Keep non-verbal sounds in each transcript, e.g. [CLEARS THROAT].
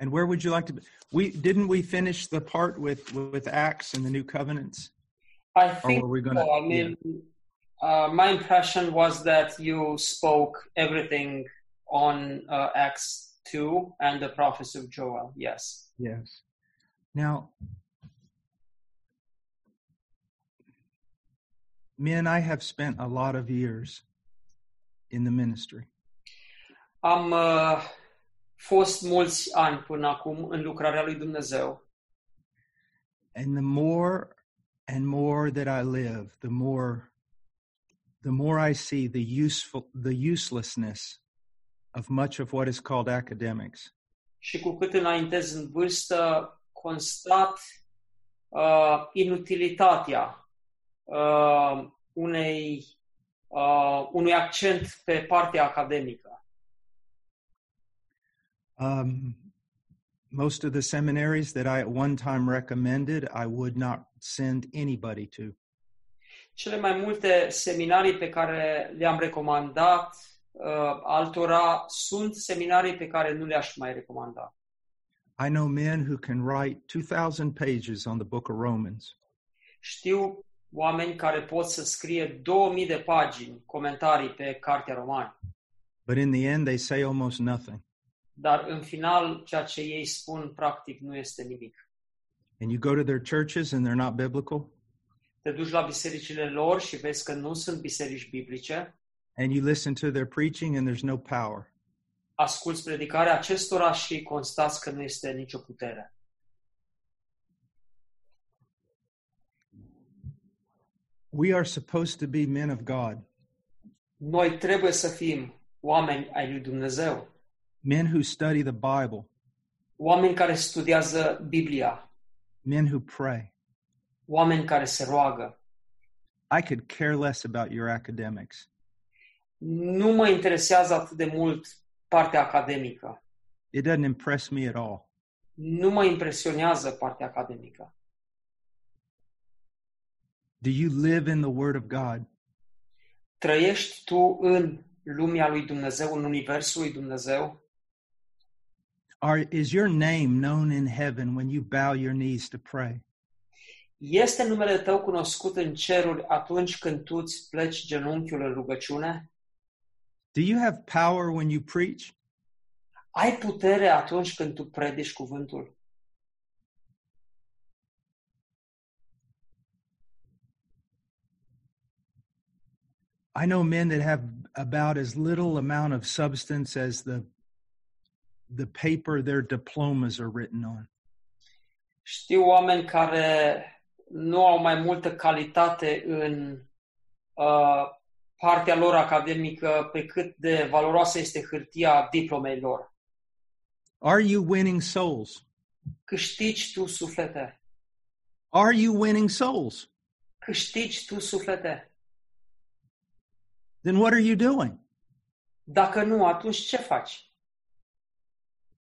And where would you like to be? We didn't we finish the part with with Acts and the new covenants? I Or think were we gonna- so. I mean, uh, my impression was that you spoke everything on uh, Acts 2 and the prophecy of Joel. Yes. Yes. Now, men, I have spent a lot of years in the ministry. I'm. uh, fost mulți ani până acum în lucrarea lui Dumnezeu And the more and more that I live, the more the more I see the useful the uselessness of much of what is called academics. și cu cât înaintez în vârstă, constat uh, inutilitatea uh, unei, uh, unui accent pe partea academică. Um, most of the seminaries that I at one time recommended, I would not send anybody to. Cele mai multe seminarii pe care le-am recomandat uh, altora sunt seminarii pe care nu le-aș mai recomanda. I know men who can write 2,000 pages on the book of Romans, Știu oameni care pot să scrie 2000 de pagini comentarii pe Cartea Romani, but in the end, they say almost nothing. Dar în final ceea ce ei spun practic nu este nimic. And you go to their churches and they're not biblical, Te duci la bisericile lor și vezi că nu sunt biserici biblice, and you listen to their preaching and there's no power. asculți predicarea acestora și constați că nu este nicio putere. We are supposed to be men of God, Noi trebuie să fim oameni ai lui Dumnezeu, men who study the Bible, oameni care studiază Biblia, men who pray. oameni care se roagă. I could care less about your academics. Nu mă interesează atât de mult partea academică. It doesn't impress me at all. Nu mă impresionează partea academică. Do you live in the Word of God? Trăiești tu în lumea lui Dumnezeu, în universul lui Dumnezeu? Are, is your name known in heaven when you bow your knees to pray? Este numele tău cunoscut în ceruri atunci când tu îți pleci genunchiul în rugăciune? Do you have power when you preach? Ai putere atunci când tu predici cuvântul? I know men that have about as little amount of substance as the the paper their diplomas are written on. Știu oameni care nu au mai multă calitate în uh, partea lor academică pe cât de valoroasă este hârtia diplomei lor. Are you winning souls? Câștigi tu suflete. Are you winning souls? Câștigi tu suflete. Then what are you doing? Dacă nu, atunci ce faci?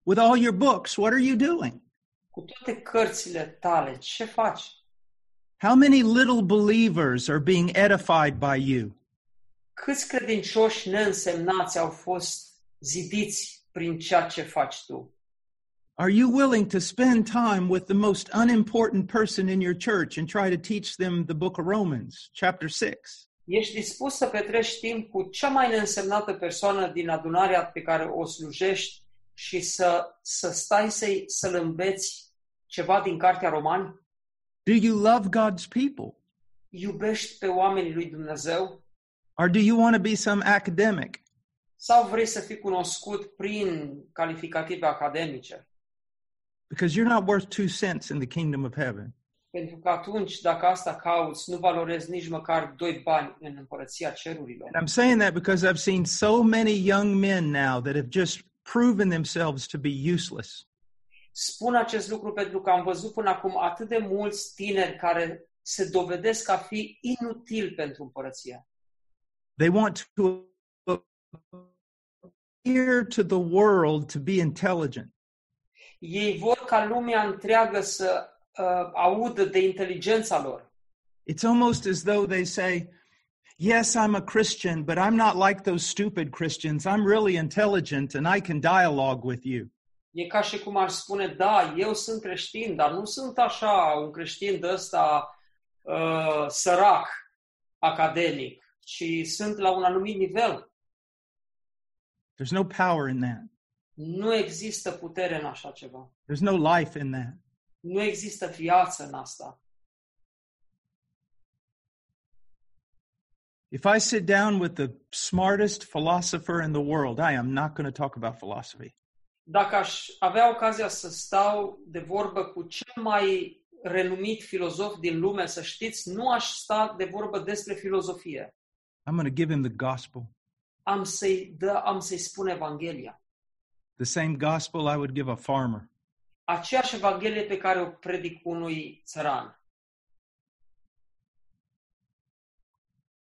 With all your books, what are you doing? Cu toate cărțile tale, ce faci? How many little believers are being edified by you? Câți credincioși neînsemnați au fost zidiți prin ceea ce faci tu? Are you willing to spend time with the most unimportant person in your church and try to teach them the book of Romans, chapter 6? Ești dispus să petreci timp cu cea mai neînsemnată persoană din adunarea pe care o slujești și să, să stai să-i, să-l înveți ceva din Cartea Romani? Do you love God's people? Iubești pe oamenii lui Dumnezeu? Or do you want to be some academic? Sau vrei să fii cunoscut prin calificative academice? Because you're not worth two cents in the kingdom of heaven. Pentru că atunci, dacă asta cauți, nu valorezi nici măcar doi bani în împărăția cerurilor. And I'm saying that because I've seen so many young men now that have just proven themselves to be useless. Spun acest lucru pentru că am văzut până acum atât de mulți tineri care se dovedesc a fi inutili pentru împărăția. They want to appear to the world to be intelligent. Ei vor ca lumea întreagă să uh, audă de inteligența lor. It's almost as though they say, Yes, I'm a Christian, but I'm not like those stupid Christians. I'm really intelligent and I can dialogue with you. E ca și cum ar spune, da, eu sunt creștin, dar nu sunt așa un creștin de ăsta uh, sărac, academic, ci sunt la un anumit nivel. There's no power in that. Nu există putere în așa ceva. There's no life in that. Nu există viață în asta. If I sit down with the smartest philosopher in the world, I am not going to talk about philosophy. Dacă aș avea ocazia să stau de vorbă cu cel mai renumit filozof din lume, să știți, nu aș sta de vorbă despre filozofie. I'm going to give him the gospel, Am să-i, dă, am să-i spun Evanghelia. the same gospel I would give a farmer. Aceeași Evanghelie pe care o predic unui țăran.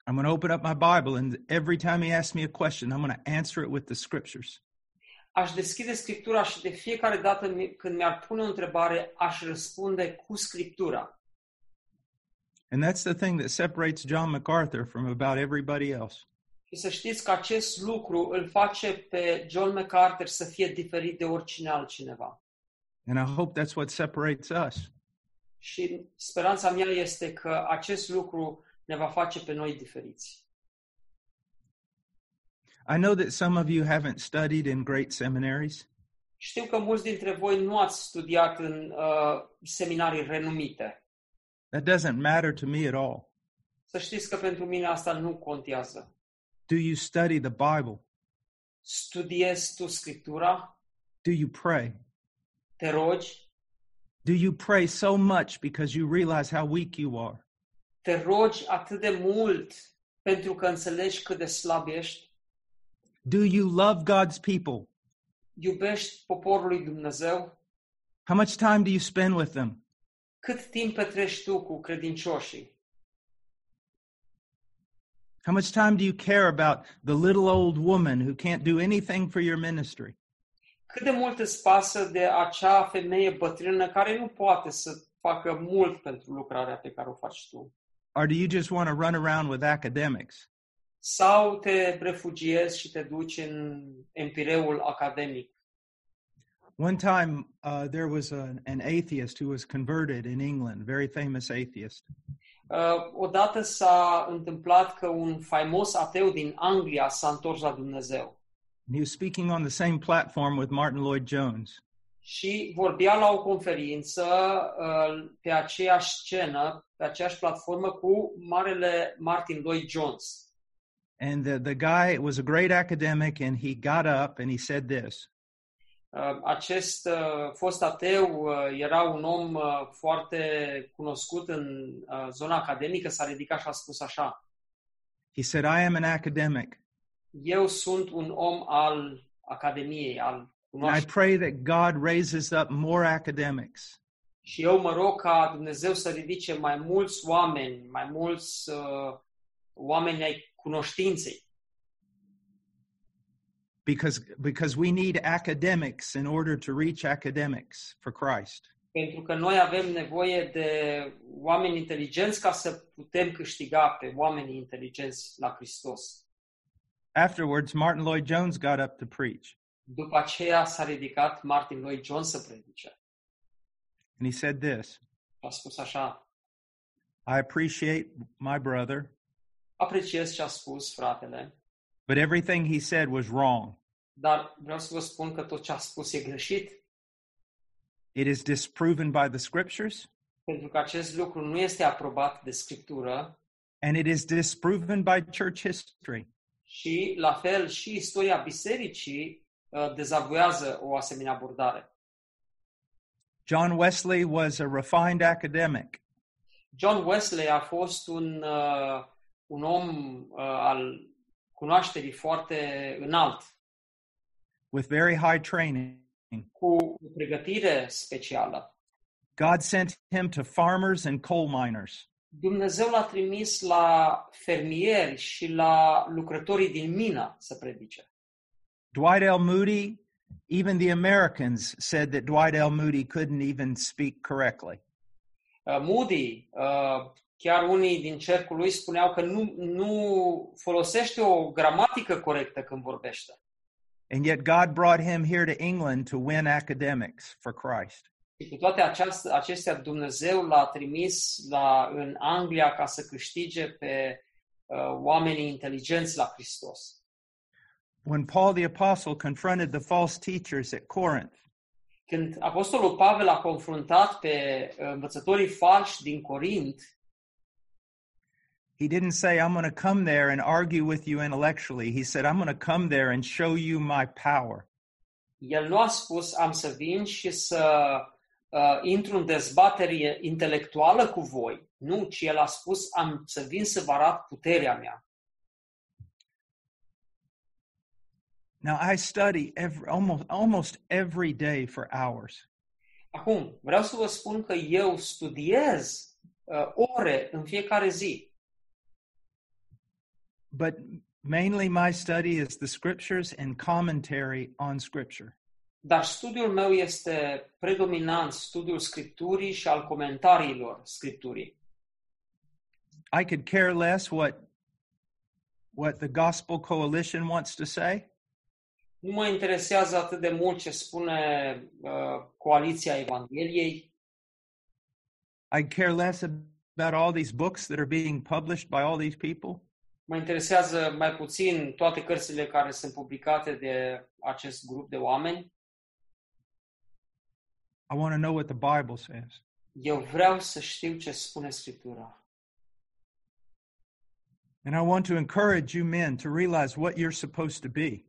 I'm going to open up my Bible, and every time he asks me a question, I'm going to answer it with the scriptures. Aș deschide Scriptura și de fiecare dată mi- când mi-ar pune o întrebare, aș răspunde cu Scriptura. And that's the thing that separates John MacArthur from about everybody else. Și să știți că acest lucru îl face pe John MacArthur să fie diferit de oricine altcineva. And I hope that's what separates us. Și speranța mea este că acest lucru ne va face pe noi diferiți. I know that some of you haven't studied in great seminaries, Știu că mulți dintre voi nu ați studiat în uh, seminarii renumite. that doesn't matter to me at all. Să știți că pentru mine asta nu contează. Do you study the Bible? Studiezi tu Scriptura, Do you pray? te rogi, Do you pray so much because you realize how weak you are? Te rogi atât de mult pentru că înțelegi cât de slab ești, Do you love God's people? iubești poporul lui Dumnezeu, How much time do you spend with them? cât timp petrești tu cu credincioșii, How much time do you care about the little old woman who can't do anything for your ministry? cât de mult îți pasă de acea femeie bătrână care nu poate să facă mult pentru lucrarea pe care o faci tu. Or do you just want to run around with academics? Sau te refugiezi și te duci în empireul academic. One time, uh, there was an, an atheist who was converted in England, very famous atheist. Uh, odată s-a întâmplat că un faimos ateu din Anglia s-a întors la Dumnezeu And he was speaking on the same platform with Martin Lloyd Jones. Și vorbea la o conferință uh, pe aceeași scenă, pe aceeași platformă cu marele Martin Lloyd Jones. And the, the guy was a great academic, and he got up and he said this. Uh, Acest uh, fost ateu uh, era un om uh, foarte cunoscut în uh, zona academică, s-a ridicat și a spus așa, He said, I am an academic, eu sunt un om al academiei, al and I cunoașterii pray that God raises up more academics și eu mă rog ca Dumnezeu să ridice mai mulți oameni, mai mulți uh, oameni ai cunoștinței, because, because we need academics in order to reach academics for Christ. pentru că noi avem nevoie de oameni inteligenți ca să putem câștiga pe oamenii inteligenți la Hristos. Afterwards, Martin Lloyd Jones got up to preach, După aceea s-a ridicat Martin Lloyd Jones să predice. and he said this Și a spus așa, I appreciate my brother, apreciez ce a spus fratele, but everything he said was wrong. dar vreau să vă spun că tot ce a spus e greșit, It is disproven by the scriptures, pentru că acest lucru nu este aprobat de Scriptură and it is disproven by church history. și, la fel, și istoria bisericii uh, dezavoiază o asemenea abordare. John Wesley was a refined academic. John Wesley a fost un, uh, un om uh, al cunoașterii foarte înalt, with very high training. cu o pregătire specială. God sent him to farmers and coal miners. Dumnezeu l-a trimis la fermieri și la lucrătorii din mină să predice. Dwight L. Moody, even the Americans said that Dwight L. Moody couldn't even speak correctly. Uh, Moody, uh, chiar unii din cercul lui spuneau că nu, nu folosește o gramatică corectă când vorbește. And yet God brought him here to England to win academics for Christ. Și cu toate această, acestea, Dumnezeu l-a trimis la, în Anglia ca să câștige pe uh, oamenii inteligenți la Hristos. When Paul the Apostle confronted the false teachers at Corinth, Când Apostolul Pavel a confruntat pe uh, învățătorii falși din Corint, he didn't say, I'm going to come there and argue with you intellectually. He said, I'm going to come there and show you my power. el nu a spus am să vin și să uh, intru în dezbatere intelectuală cu voi. Nu, ci el a spus am să vin să vă arăt puterea mea. Now, I study every, almost, almost every day for hours. Acum, vreau să vă spun că eu studiez uh, ore în fiecare zi. But mainly my study is the scriptures and commentary on scripture. Dar studiul meu este predominant studiul Scripturii și al comentariilor Scripturii. I could care less what what the Gospel Coalition wants to say. Nu mă interesează atât de mult ce spune uh, Coaliția Evangheliei. I care less about all these books that are being published by all these people. Mă interesează mai puțin toate cărțile care sunt publicate de acest grup de oameni. I want to know what the Bible says. Eu vreau să știu ce spune Scriptura. And I want to encourage you men to realize what you're supposed to be.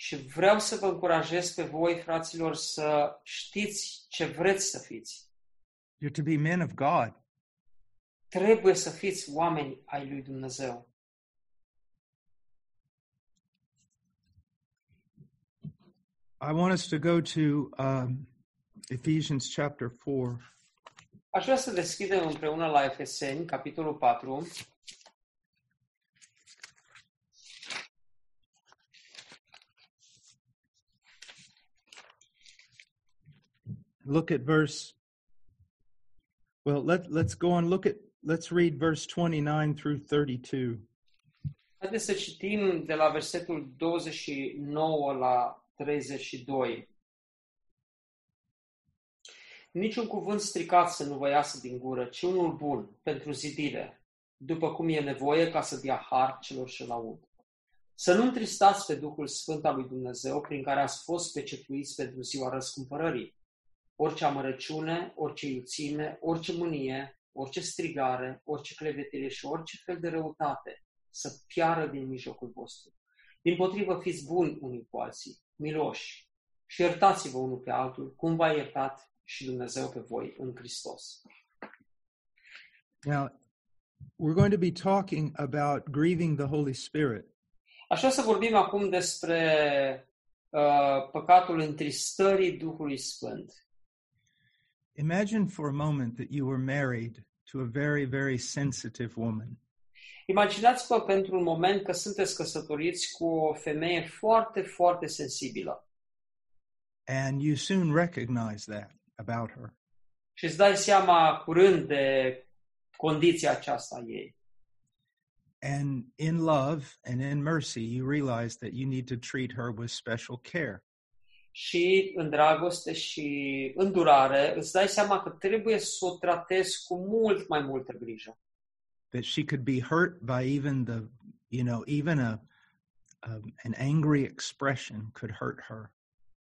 Și vreau să vă încurajez pe voi, fraților, să știți ce vreți să fiți. You're to be men of God. Trebuie să fiți oameni ai lui Dumnezeu. I want us to go to um, Ephesians chapter 4. Aș vrea să deschidem împreună la Efeseni, capitolul 4, Look at verse. Well, let, let's go on. Look at, let's read verse 29 through 32. Haideți să citim de la versetul 29 la 32. Niciun cuvânt stricat să nu vă iasă din gură, ci unul bun, pentru zidire, după cum e nevoie ca să dea har celor ce aud. Să nu întristați pe Duhul Sfânt al lui Dumnezeu, prin care ați fost pecetuiți pentru ziua răscumpărării. Orice amărăciune, orice iuțime, orice mânie, orice strigare, orice clevetire și orice fel de răutate să piară din mijlocul vostru. Din potrivă, fiți buni unii cu alții, miloși și iertați-vă unul pe altul, cum v-a iertat și Dumnezeu pe voi în Hristos. Now, we're going to be talking about grieving the Holy Spirit. Aș vrea să vorbim acum despre uh, păcatul întristării Duhului Sfânt. Imagine for a moment that you were married to a very, very sensitive woman. Imaginați-vă pentru un moment că sunteți căsătoriți cu o femeie foarte, foarte sensibilă And you soon recognize that about her. și îți dai seama curând de condiția aceasta a ei. And in love and in mercy, you realize that you need to treat her with special care. Și în dragoste și îndurare îți dai seama că trebuie să o tratezi cu mult mai multă grijă. That she could be hurt by even the, you know, even a, um, an angry expression could hurt her.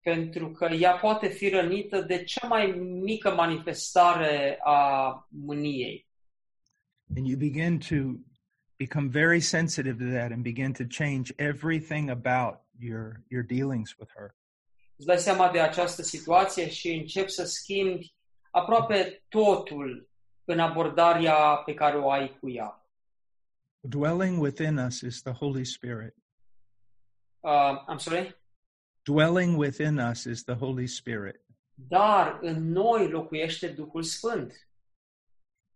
Pentru că ea poate fi rănită de cea mai mică manifestare a mâniei. And you begin to become very sensitive to that and begin to change everything about your, your dealings with her. Îți dai seama de această situație și începi să schimbi aproape totul în abordarea pe care o ai cu ea. Dwelling within us is the Holy Spirit. Uh, I'm sorry? Dwelling within us is the Holy Spirit. Dar în noi locuiește Duhul Sfânt.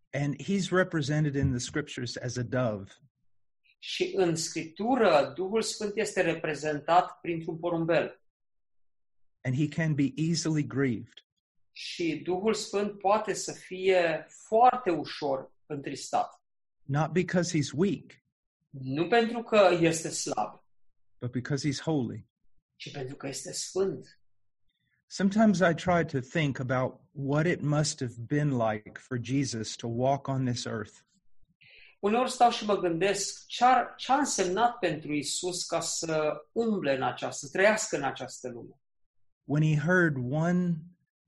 And he's represented in the scriptures as a dove. Și în Scriptură, Duhul Sfânt este reprezentat printr-un porumbel. And he can be easily grieved. Și Duhul Sfânt poate să fie foarte ușor întristat. Not because he's weak, Nu pentru că este slab, but because he's holy. ci pentru că este sfânt. Sometimes I try to think about what it must have been like for Jesus to walk on this earth. Uneori stau și mă gândesc ce, ar, ce a însemnat pentru Isus ca să umble în această, să trăiască în această lume. When he heard one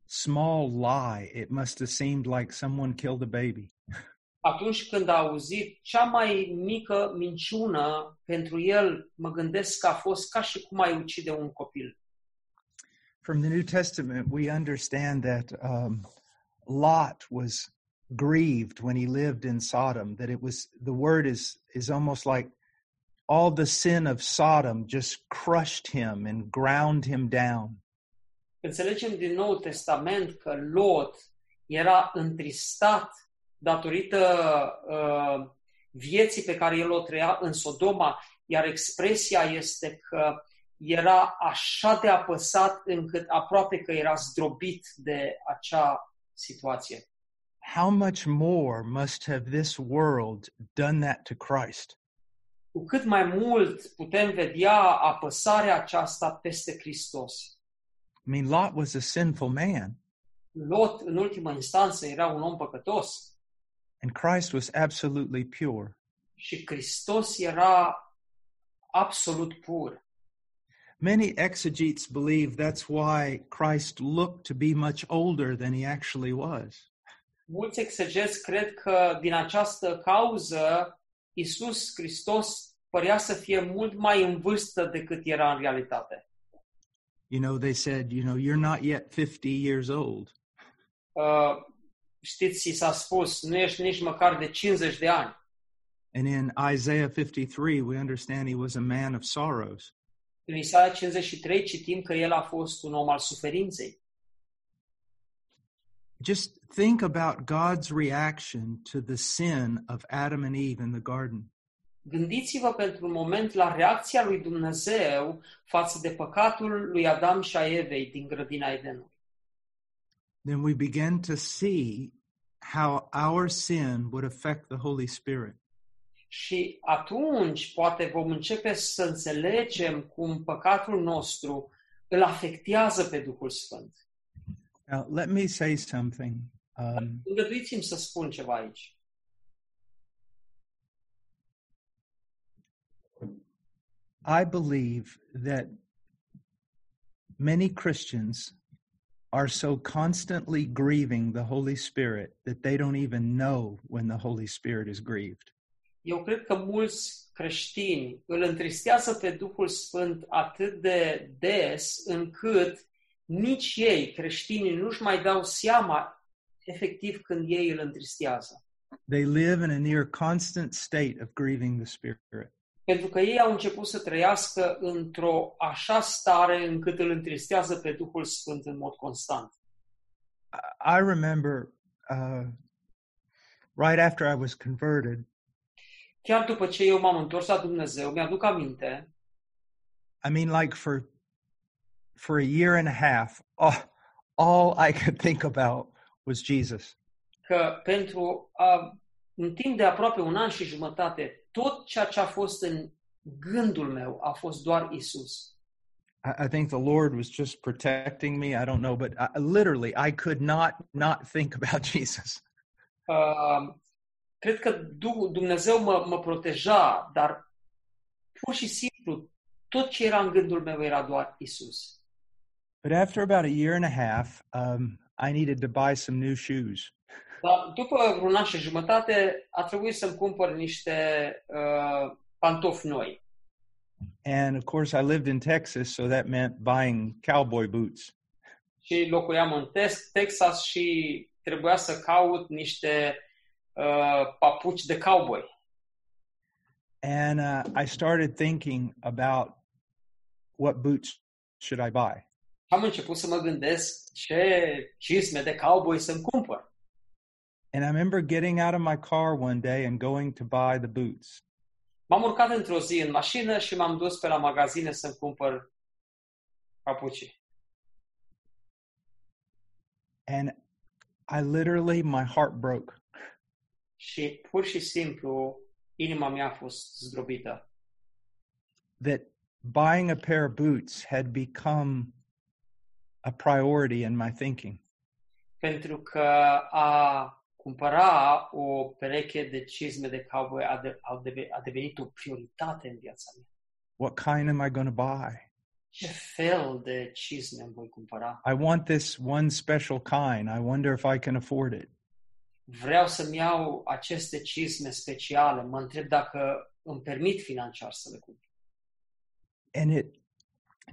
small lie, it must have seemed like someone killed a baby. Atunci când a auzit cea mai mică minciună, pentru el mă gândesc că a fost ca și cum ai ucide un copil. From the New Testament, we understand that um, Lot was grieved when he lived in Sodom. That it was the word is is almost like all the sin of Sodom just crushed him and ground him down. Înțelegem din Noul Testament că Lot era întristat datorită uh, vieții pe care el o trăia în Sodoma, iar expresia este că era așa de apăsat încât aproape că era zdrobit de acea situație. How much more must have this world done that to Christ? Cu cât mai mult putem vedea apăsarea aceasta peste Hristos. I mean, Lot was a sinful man, Lot, în ultimă instanță, era un om păcătos and Christ was absolutely pure. și Hristos era absolut pur. Many exegetes believe that's why Christ looked to be much older than he actually was. Mulți exegeți cred că din această cauză Isus Hristos părea să fie mult mai în vârstă decât era în realitate. You know, they said, you know, you're not yet 50 years old. Uh, știți, s-a spus, nu ești nici măcar de 50 de ani. And in Isaiah 53, we understand he was a man of sorrows. În Isaia 53 citim că el a fost un om al suferinței. Just think about God's reaction to the sin of Adam and Eve in the garden. Gândiți-vă pentru un moment la reacția lui Dumnezeu față de păcatul lui Adam și a Evei din grădina Edenului. Then we begin to see how our sin would affect the Holy Spirit. Și atunci poate vom începe să înțelegem cum păcatul nostru îl afectează pe Duhul Sfânt. Now, let me say something. Um, Îngăduiți-mi să spun ceva aici. I believe that many Christians are so constantly grieving the Holy Spirit that they don't even know when the Holy Spirit is grieved. Eu cred că mulți creștini îl întristează pe Duhul Sfânt atât de des încât nici ei, creștinii, nu-și mai dau seama efectiv când ei îl întristează. They live in a near constant state of grieving the Spirit. Pentru că ei au început să trăiască într-o așa stare încât îl întristează pe Duhul Sfânt în mod constant. I remember uh, right after I was converted, Chiar după ce eu m-am întors la Dumnezeu, mi-aduc aminte, I mean, like for for a year and a half, oh, all I could think about was Jesus. că pentru a, un timp de aproape un an și jumătate, tot ceea ce a fost în gândul meu a fost doar Isus. I, I think the Lord was just protecting me. I don't know, but I, literally, I could not not think about [LAUGHS] Jesus. Uh, cred că Dumnezeu mă, mă proteja, dar pur și simplu tot ce era în gândul meu era doar Isus. But after about a year and a half, um, I needed to buy some new shoes. Dar după un an și jumătate a trebuit să-mi cumpăr niște uh, pantofi noi. And of course, I lived in Texas, so that meant buying cowboy boots. Și locuiam în Tex- Texas și trebuia să caut niște uh, papuci de cowboy. And uh, I started thinking about what boots should I buy? Am început să mă gândesc ce cizme de cowboy să-mi cumpăr. And I remember getting out of my car one day and going to buy the boots. M-am urcat într-o zi în mașină și m-am dus pe la magazine să-mi cumpăr papucii. And I literally, my heart broke. Și pur și simplu inima mea a fost zdrobită. That buying a pair of boots had become a priority in my thinking. Pentru că a cumpăra o pereche de cizme de cowboy a, de, a, deve, a devenit o prioritate în viața mea. What kind am I going to buy? Ce fel de cizme îmi voi cumpăra? I want this one special kind. I wonder if I can afford it. Vreau să-mi iau aceste cizme speciale. Mă întreb dacă îmi permit financiar să le cumpăr. And it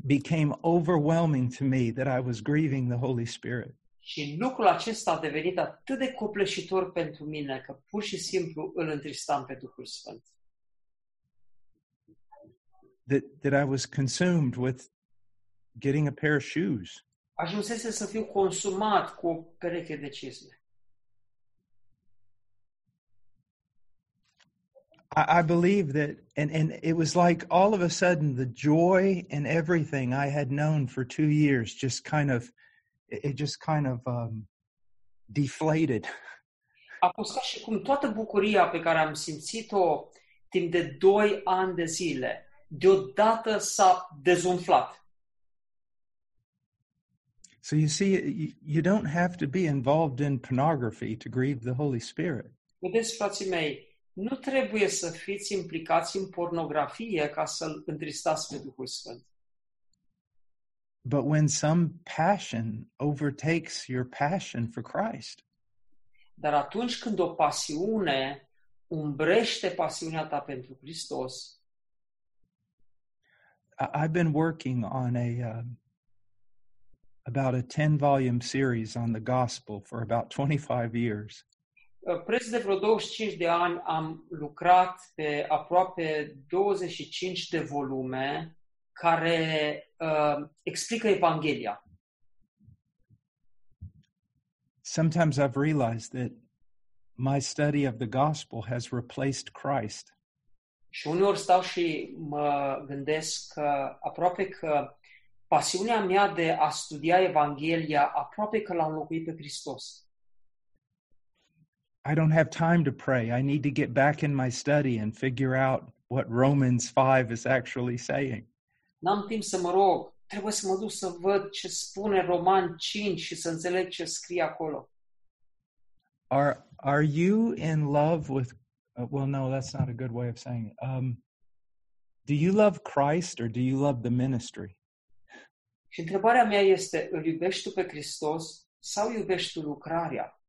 became overwhelming to me that I was grieving the Holy Spirit. Și lucrul acesta a devenit atât de copleșitor pentru mine că pur și simplu îl întristam pe Duhul Sfânt. That, that I was consumed with getting a pair of shoes. Ajunsese să fiu consumat cu o pereche de cizme. I, I believe that, and, and it was like all of a sudden the joy and everything I had known for two years just kind of, it it just kind of um, deflated. A fost ca și cum toată bucuria pe care am simțit-o timp de doi ani de zile, deodată s-a dezumflat. So you see, you, you don't have to be involved in pornography to grieve the Holy Spirit. Vedeți, frații mei, nu trebuie să fiți implicați în pornografie ca să-L întristați pe Duhul Sfânt. But when some passion overtakes your passion for Christ, Dar atunci când o pasiune umbrește pasiunea ta pentru Hristos, I've been working on a um, about a 10 volume series on the gospel for about 25 years. preț de vreo 25 de ani am lucrat pe aproape 25 de volume care uh, explică Evanghelia. Sometimes I've realized that my study of the gospel has replaced Christ. Și uneori stau și mă gândesc că aproape că pasiunea mea de a studia Evanghelia aproape că l-a înlocuit pe Hristos. I don't have time to pray. I need to get back in my study and figure out what Romans 5 is actually saying. N-am timp să mă rog, trebuie să mă duc să văd ce spune Roman 5 și să înțeleg ce scrie acolo. Are are you in love with uh, well no, that's not a good way of saying it. Um do you love Christ or do you love the ministry? Și întrebarea mea este, îl iubești tu pe Hristos sau iubești tu lucrarea?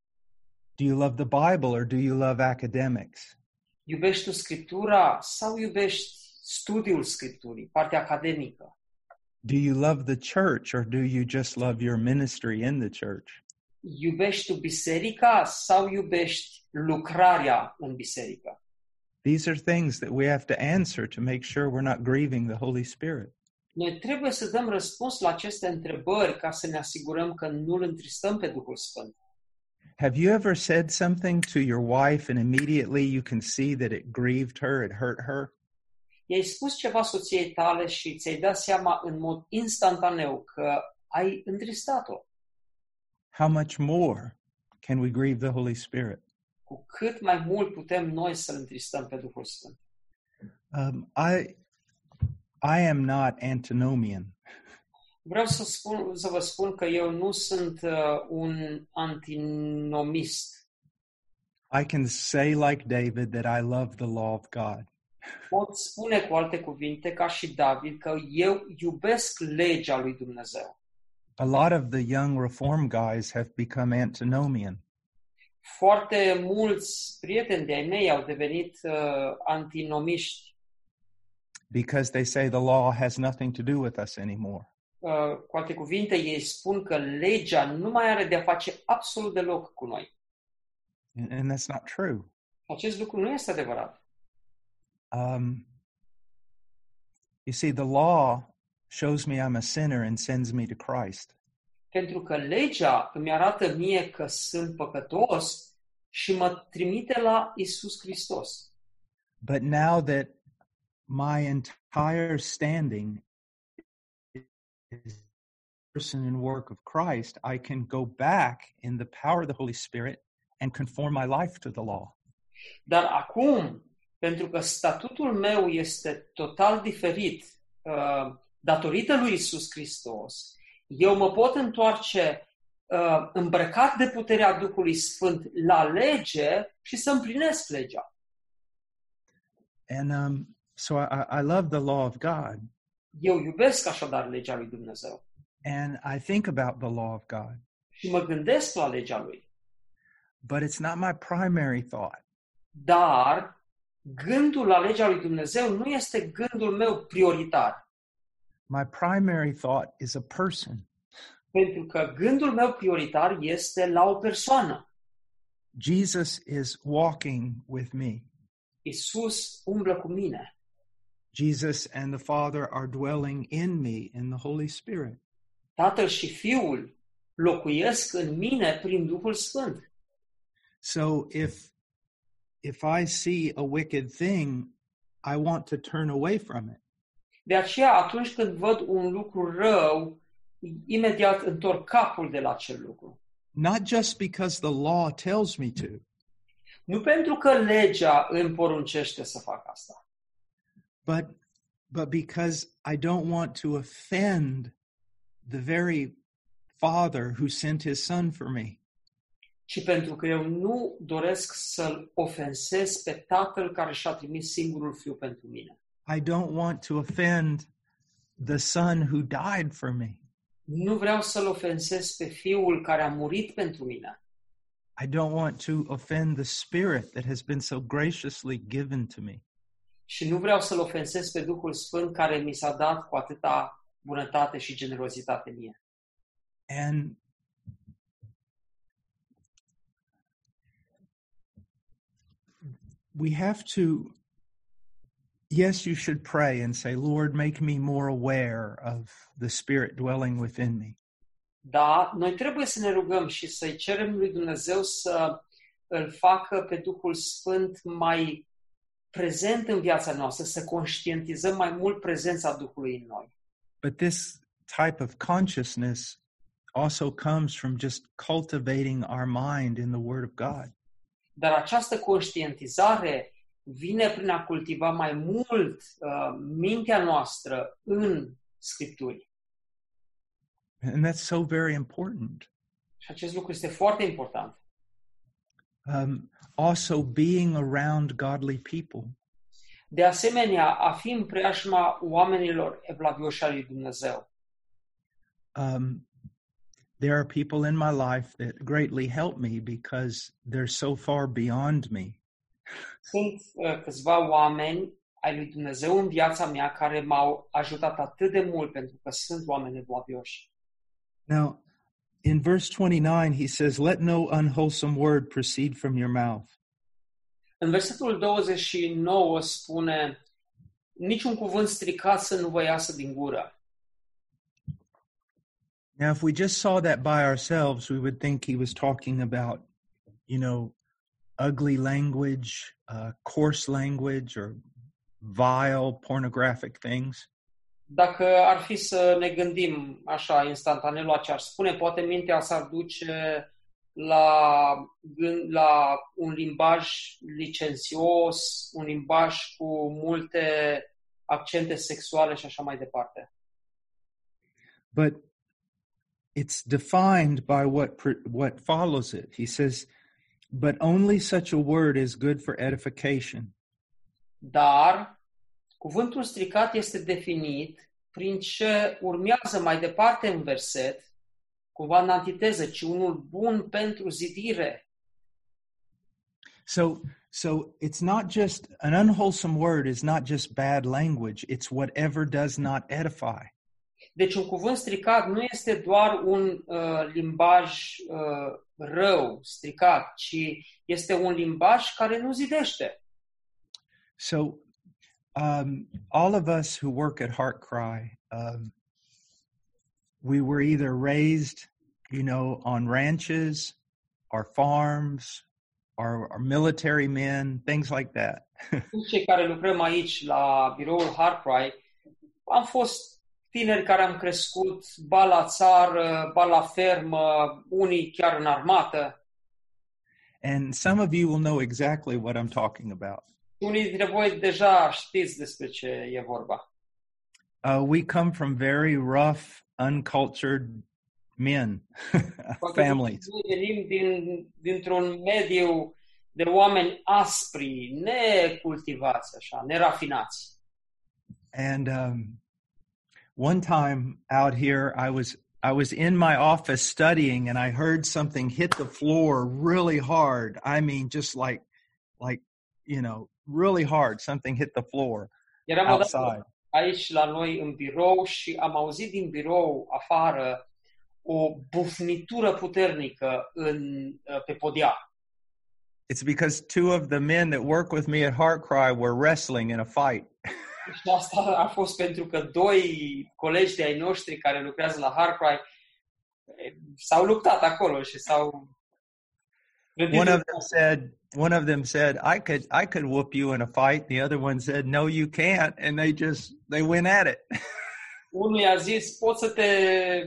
Do you love the Bible or do you love academics? Iubești tu Scriptura sau iubești studiul Scripturii, partea academică? Do you love the church or do you just love your ministry in the church? Iubești tu biserica sau iubești lucrarea în biserică? These are things that we have to answer to make sure we're not grieving the Holy Spirit. Noi trebuie să dăm răspuns la aceste întrebări ca să ne asigurăm că nu îl întristăm pe Duhul Sfânt. Have you ever said something to your wife and immediately you can see that it grieved her, it hurt her? I-ai spus ceva soției tale și ți-ai dat seama în mod instantaneu că ai întristat-o. How much more can we grieve the Holy Spirit? Cu cât mai mult putem noi să-L întristăm pe Duhul Sfânt. Um, I, I am not antinomian. Vreau să, spun, să vă spun că eu nu sunt uh, un antinomist. I can say, like David, that I love the law of God. Pot spune cu alte cuvinte, ca și David, că eu iubesc legea lui Dumnezeu. A lot of the young reform guys have become antinomian. Foarte mulți prieteni de-ai mei au devenit uh, antinomiști, because they say the law has nothing to do with us anymore. uh, cu alte cuvinte, ei spun că legea nu mai are de-a face absolut deloc cu noi. And, and that's not true. Acest lucru nu este adevărat. Um, you see, the law shows me I'm a sinner and sends me to Christ. Pentru că legea îmi arată mie că sunt păcătos și mă trimite la Isus Hristos. But now that my entire standing is person and work of Christ, I can go back in the power of the Holy Spirit and conform my life to the law. Dar acum, pentru că statutul meu este total diferit uh, datorită lui Isus Hristos, eu mă pot întoarce uh, îmbrăcat de puterea Duhului Sfânt la lege și să împlinesc legea. And um, so I, I love the law of God. Eu iubesc așadar legea lui Dumnezeu And I think about the law of God. și mă gândesc la legea lui. But it's not my primary thought. Dar gândul la legea lui Dumnezeu nu este gândul meu prioritar. My primary thought is a person. Pentru că gândul meu prioritar este la o persoană. Jesus is walking with me. Isus umblă cu mine. Jesus and the Father are dwelling in me in the Holy Spirit. Tatăl și Fiul locuiesc în mine prin Duhul Sfânt. So if if I see a wicked thing, I want to turn away from it. De aceea, atunci când văd un lucru rău, imediat întorc capul de la acel lucru. Not just because the law tells me to, Nu pentru că legea îmi poruncește să fac asta, but but because I don't want to offend the very Father who sent his son for me. Ci pentru că eu nu doresc să-l ofensez pe Tatăl care și-a trimis singurul Fiu pentru mine. I don't want to offend the son who died for me. Nu vreau să-l ofensez pe Fiul care a murit pentru mine. I don't want to offend the spirit that has been so graciously given to me. Și nu vreau să-l ofensez pe Duhul Sfânt care mi s-a dat cu atâta bunătate și generozitate mie. And we have to, yes, you should pray and say, Lord, make me more aware of the Spirit dwelling within me. Da, noi trebuie să ne rugăm și să-i cerem lui Dumnezeu să îl facă pe Duhul Sfânt mai prezent în viața noastră, să conștientizăm mai mult prezența Duhului în noi. But this type of consciousness also comes from just cultivating our mind in the Word of God. Dar această conștientizare vine prin a cultiva mai mult uh, mintea noastră în Scripturi. And that's so very important. Și acest lucru este foarte important. Um, also, being around godly people. De asemenea, a fi în preajma oamenilor evlavioși al lui Dumnezeu. Um, there are people in my life that greatly help me because they're so far beyond me. Sunt uh, câțiva oameni ai lui Dumnezeu în viața mea care m-au ajutat atât de mult pentru că sunt oameni evlavioși. Now, in verse 29, he says, Let no unwholesome word proceed from your mouth. În versetul 29 spune niciun cuvânt stricat să nu vă iasă din gură. Now, if we just saw that by ourselves, we would think he was talking about, you know, ugly language, uh, coarse language, or vile pornographic things. Dacă ar fi să ne gândim așa instantaneu la ce ar spune, poate mintea s-ar duce la, la un limbaj licențios, un limbaj cu multe accente sexuale și așa mai departe. But it's defined by what what follows it. He says, "But only such a word is good for edification." Dar cuvântul stricat este definit prin ce urmează mai departe în verset, cumva în antiteză, ci unul bun pentru zidire. So so it's not just an unwholesome word is not just bad language. It's whatever does not edify. Deci un cuvânt stricat nu este doar un uh, limbaj uh, rău, stricat, ci este un limbaj care nu zidește. So um, all of us who work at Heart Cry, um, we were either raised, you know, on ranches or farms or, or military men, things like that. [LAUGHS] Toți cei care lucrăm aici la biroul Harcry, am fost tineri care am crescut ba la țară, ba la fermă, unii chiar în armată. and some of you will know exactly what I'm talking about. Unii dintre voi deja știți despre ce e vorba. Uh, we come from very rough, uncultured men, [LAUGHS] Poate families. Noi venim din, dintr-un mediu de oameni aspri, necultivați, așa, nerafinați. And um, one time out here, I was I was in my office studying, and I heard something hit the floor really hard. I mean, just like like you know, really hard. Something hit the floor Eram outside. aici la noi în birou și am auzit din birou afară o bufnitură puternică în, eh, pe podea. It's because two of the men that work with me at Heart Cry were wrestling in a fight. Și asta a fost pentru că doi colegi de ai noștri care lucrează la Harcry eh, s-au luptat acolo și s-au one of them said one of them said i could i could whoop you in a fight. The other one said no you can't. And they just they went at it. [LAUGHS] Unul i-a zis, pot să te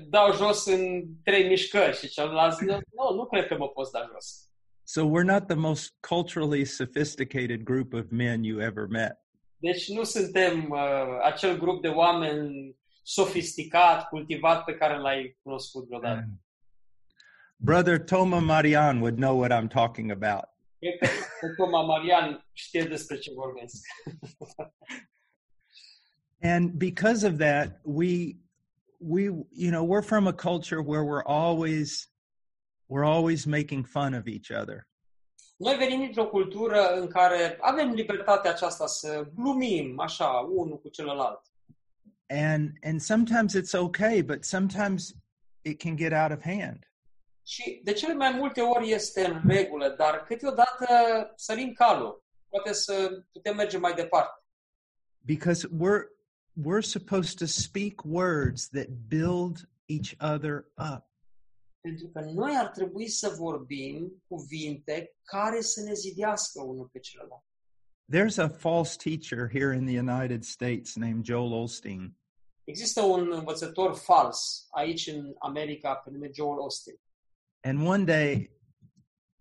dau jos în trei mișcări. Și celălalt zis, nu, nu cred că mă poți da jos. so we're not the most culturally sophisticated group of men you ever met Deci nu suntem uh, acel grup de oameni sofisticat, cultivat pe care l-ai cunoscut vreodată. And brother toma marian would know what i'm talking about Cred că că Toma Marian știe despre ce vorbesc. [LAUGHS] and because of that we we you know we're from a culture where we're always we're always making fun of each other Noi venim dintr-o cultură în care avem libertatea aceasta să glumim așa, unul cu celălalt. and and sometimes it's okay but sometimes it can get out of hand Și de cele mai multe ori este în regulă, dar câteodată sărim calul. Poate să putem merge mai departe. because we're we're supposed to speak words that build each other up Pentru că noi ar trebui să vorbim cuvinte care să ne zidească unul pe celălalt. there's a false teacher here in the united states named joel olstein Există un învățător fals aici în America pe nume Joel Austin. and one day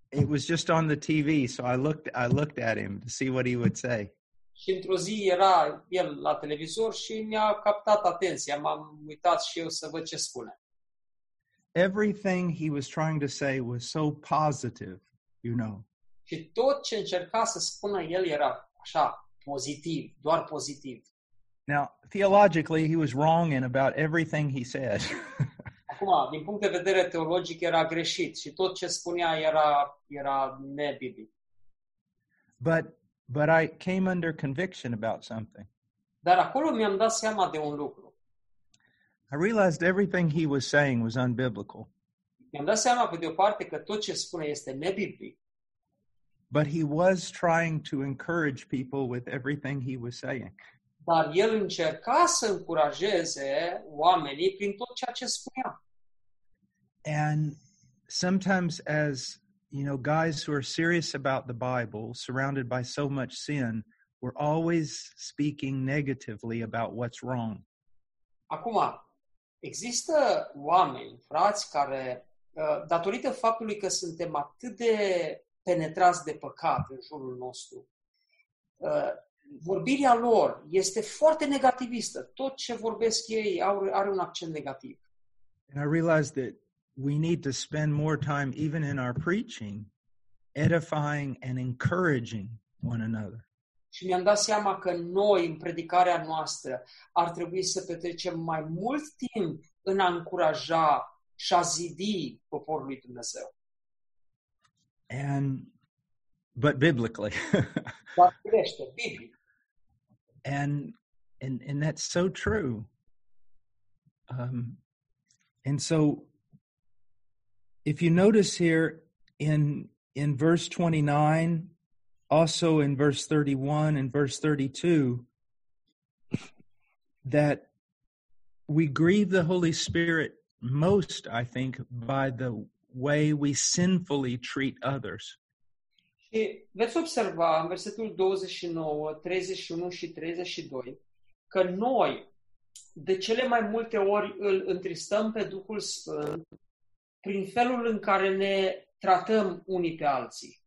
it was just on the tv so i looked i looked at him to see what he would say Și într-o zi era el la televizor și mi-a captat atenția. M-am uitat și eu să văd ce spune. Everything he was trying to say was so positive you know Și tot ce încerca să spună el era așa, pozitiv, doar pozitiv. now theologically he was wrong in about everything he said [LAUGHS] Acum, din punct de vedere teologic, era greșit și tot ce spunea era, era nebiblic. but but i came under conviction about something Dar acolo mi-am dat seama de un lucru. I realized everything he was saying was unbiblical. Mi-am dat seama, pe de o parte, că tot ce spune este nebiblic, but he was trying to encourage people with everything he was saying. Dar el încerca să încurajeze oamenii prin tot ceea ce spunea. and sometimes as you know guys who are serious about the bible surrounded by so much sin we're always speaking negatively about what's wrong. Acum, există oameni, frați, care, uh, datorită faptului că suntem atât de penetrați de păcat în jurul nostru, uh, vorbirea lor este foarte negativistă. Tot ce vorbesc ei au- are un accent negativ. and i realized that we need to spend more time even in our preaching edifying and encouraging one another Și mi-am dat seama că noi, în predicarea noastră, ar trebui să petrecem mai mult timp în a încuraja și a zidi poporul lui Dumnezeu. and but biblically [LAUGHS] Dar crește, biblic. and and and that's so true um and so if you notice here in in verse 29 also in verse 31 and verse 32 that we grieve the Holy Spirit most, I think, by the way we sinfully treat others. Și veți observa în versetul 29, 31 și 32 că noi de cele mai multe ori îl întristăm pe Duhul Sfânt prin felul în care ne tratăm unii pe alții.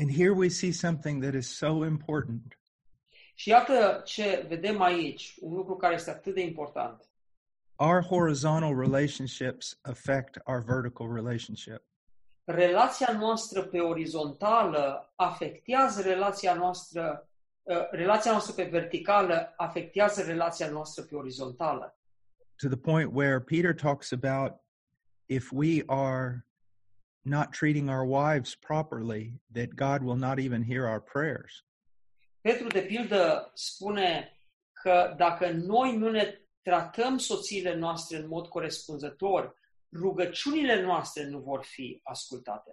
And here we see something that is so important. Și iată ce vedem aici, un lucru care este atât de important. Our horizontal relationships affect our vertical relationship. Relația noastră pe orizontală afectează relația noastră, uh, relația noastră pe verticală afectează relația noastră pe orizontală. To the point where Peter talks about if we are not treating our wives properly, that God will not even hear our prayers. Petru, de pildă, spune că dacă noi nu ne tratăm soțiile noastre în mod corespunzător, rugăciunile noastre nu vor fi ascultate.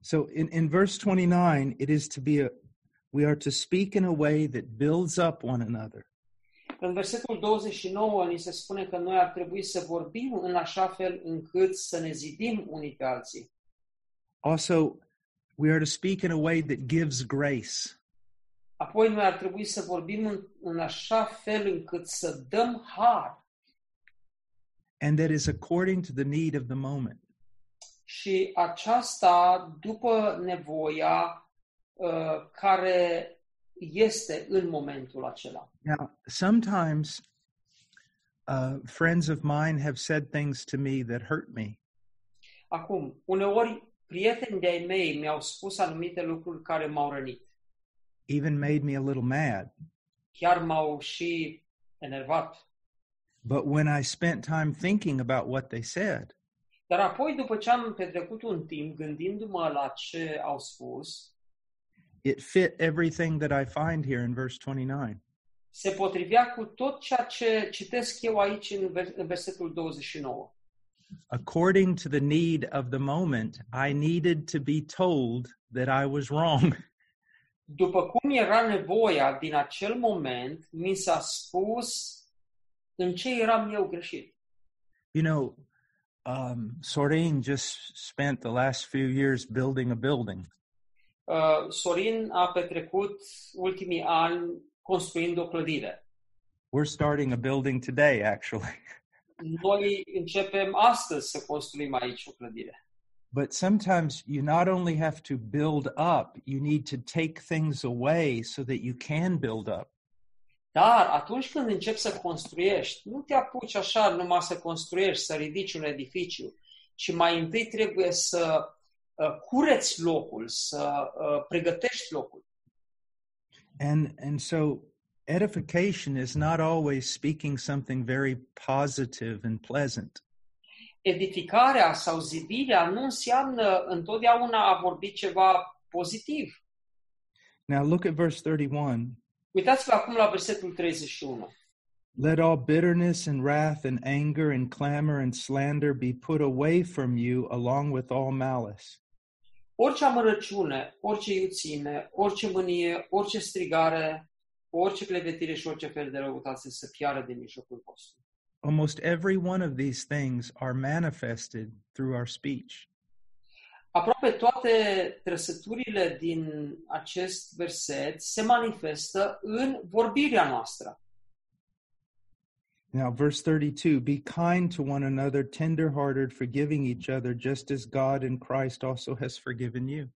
So in, in verse 29, it is to be a, we are to speak in a way that builds up one another. În versetul 29 ni se spune că noi ar trebui să vorbim în așa fel încât să ne zidim unii pe alții. Also, we are to speak in a way that gives grace. Apoi noi ar trebui să vorbim în, în așa fel încât să dăm har and that is according to the need of the moment. și aceasta după nevoia uh, care este în momentul acela. Now, sometimes uh, friends of mine have said things to me that hurt me. Acum, uneori prieteni de-ai mei mi-au spus anumite lucruri care m-au rănit. even made me a little mad. Chiar m-au și enervat. But when I spent time thinking about what they said, Dar apoi, după ce am petrecut un timp gândindu-mă la ce au spus, it fit everything that I find here in verse 29. se potrivea cu tot ceea ce citesc eu aici în, vers- în versetul 29. According to the need of the moment, I needed to be told that I was wrong. [LAUGHS] După cum era nevoia din acel moment, mi s-a spus în ce eram eu greșit. You know, um, Sorin just spent the last few years building a building. Uh, Sorin a petrecut ultimii ani construind o clădire. We're starting a building today, actually. Noi începem astăzi să construim aici o clădire. But sometimes you not only have to build up, you need to take things away so that you can build up. Dar atunci când începi să construiești, nu te apuci așa numai să construiești, să ridici un edificiu, ci mai întâi trebuie să uh, cureți locul, să uh, pregătești locul. And and so edification is not always speaking something very positive and pleasant. Edificarea sau zidirea nu înseamnă întotdeauna a vorbi ceva pozitiv. Now look at verse 31. Uitați-vă acum la versetul 31. Let all bitterness and wrath and anger and clamor and slander be put away from you along with all malice. Orice amărăciune, orice iuțime, orice mânie, orice strigare, orice clevetire și orice fel de răutate să piară din mijlocul vostru. Almost every one of these things are manifested through our speech. Aproape toate trăsăturile din acest verset se manifestă în vorbirea noastră. Now, verse 32 Be kind to one another, tenderhearted, forgiving each other, just as God in Christ also has forgiven you.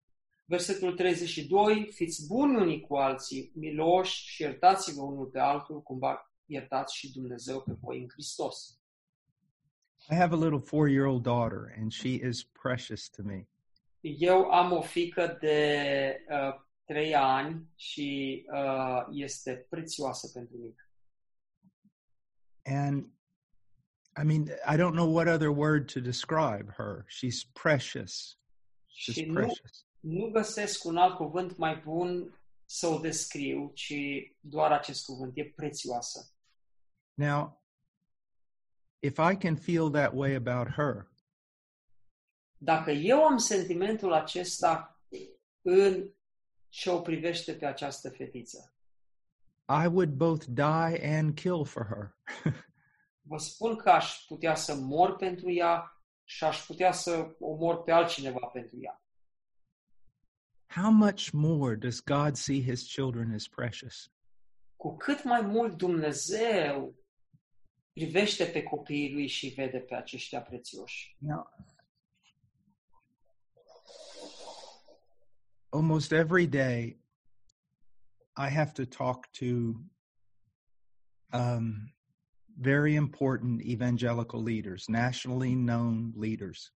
Versetul 32, fiți buni unii cu alții, miloși și iertați-vă unul pe altul, cum va iertați și Dumnezeu pe voi în Hristos. I have a little four year old daughter, and she is precious to me. Eu am o fică de uh, trei ani și uh, este prețioasă pentru mine. And I mean, I don't know what other word to describe her. She's precious. She's Și nu, precious. nu găsesc un alt cuvânt mai bun să o descriu, ci doar acest cuvânt, e prețioasă. Now, if I can feel that way about her, Dacă eu am sentimentul acesta în ce o privește pe această fetiță. I would both die and kill for her. Vă spun că aș putea să mor pentru ea și aș putea să omor pe altcineva pentru ea. How much more does God see his children as precious? Cu cât mai mult Dumnezeu privește pe copiii lui și vede pe aceștia prețioși. Now, almost every day, I have to talk to um, very important evangelical leaders, nationally known leaders.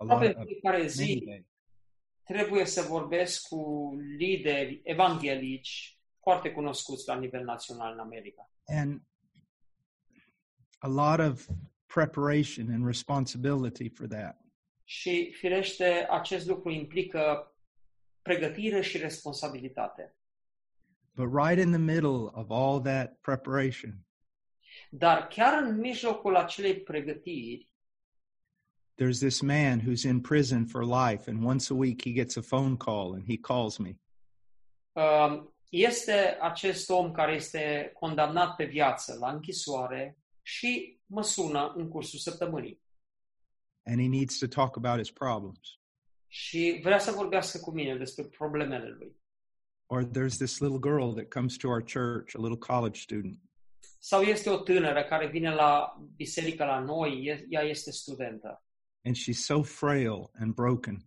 A lot of, fiecare zi trebuie să vorbesc cu lideri evanghelici foarte cunoscuți la nivel național în America. and a lot of preparation and responsibility for that. Și firește, acest lucru implică pregătire și responsabilitate. But right in the middle of all that preparation, Dar chiar în mijlocul acelei pregătiri, there's this man who's in prison for life, and once a week he gets a phone call and he calls me. um, este acest om care este condamnat pe viață la închisoare și mă sună în cursul săptămânii and he needs to talk about his problems. și vrea să vorbească cu mine despre problemele lui. Or there's this little girl that comes to our church, a little college student, Sau este o tânără care vine la biserică la noi, e- ea este studentă and she's so frail and broken.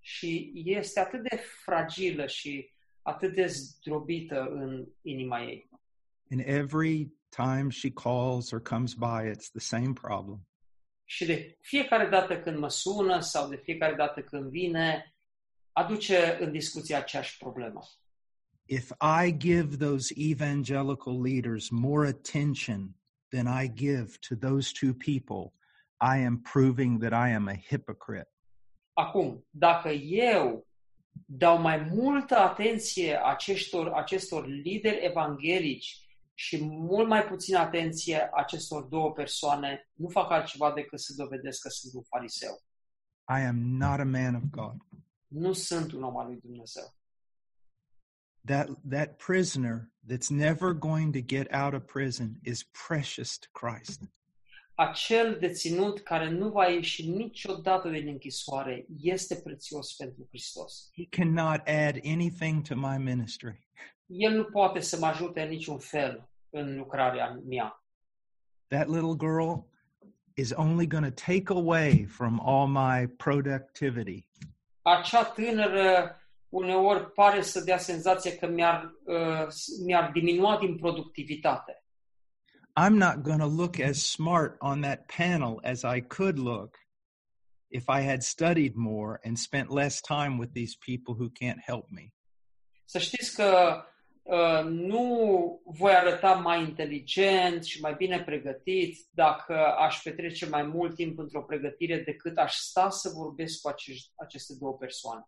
și este atât de fragilă și atât de zdrobită în inima ei. And every time she calls or comes by, it's the same problem. Și de fiecare dată când mă sună sau de fiecare dată când vine, aduce în discuție aceeași problemă. If I give those evangelical leaders more attention than I give to those two people, I am proving that I am a hypocrite. Acum, dacă eu dau mai multă atenție acestor, acestor lideri evanghelici și mult mai puțină atenție acestor două persoane, nu fac altceva decât să dovedesc că sunt un fariseu. I am not a man of God. Nu sunt un om al lui Dumnezeu. That, that prisoner that's never going to get out of prison is precious to Christ. Acel deținut care nu va ieși niciodată din închisoare este prețios pentru Hristos. He cannot add anything to my ministry. El nu poate să mă ajute în niciun fel în lucrarea mea. That little girl is only going to take away from all my productivity. Acea tânără uneori pare să dea senzația că mi-ar, uh, mi-ar diminua din productivitate. I'm not going to look as smart on that panel as I could look if I had studied more and spent less time with these people who can't help me. Să știți că uh, nu voi arăta mai inteligent și mai bine pregătit dacă aș petrece mai mult timp într-o pregătire decât aș sta să vorbesc cu acești, aceste două persoane.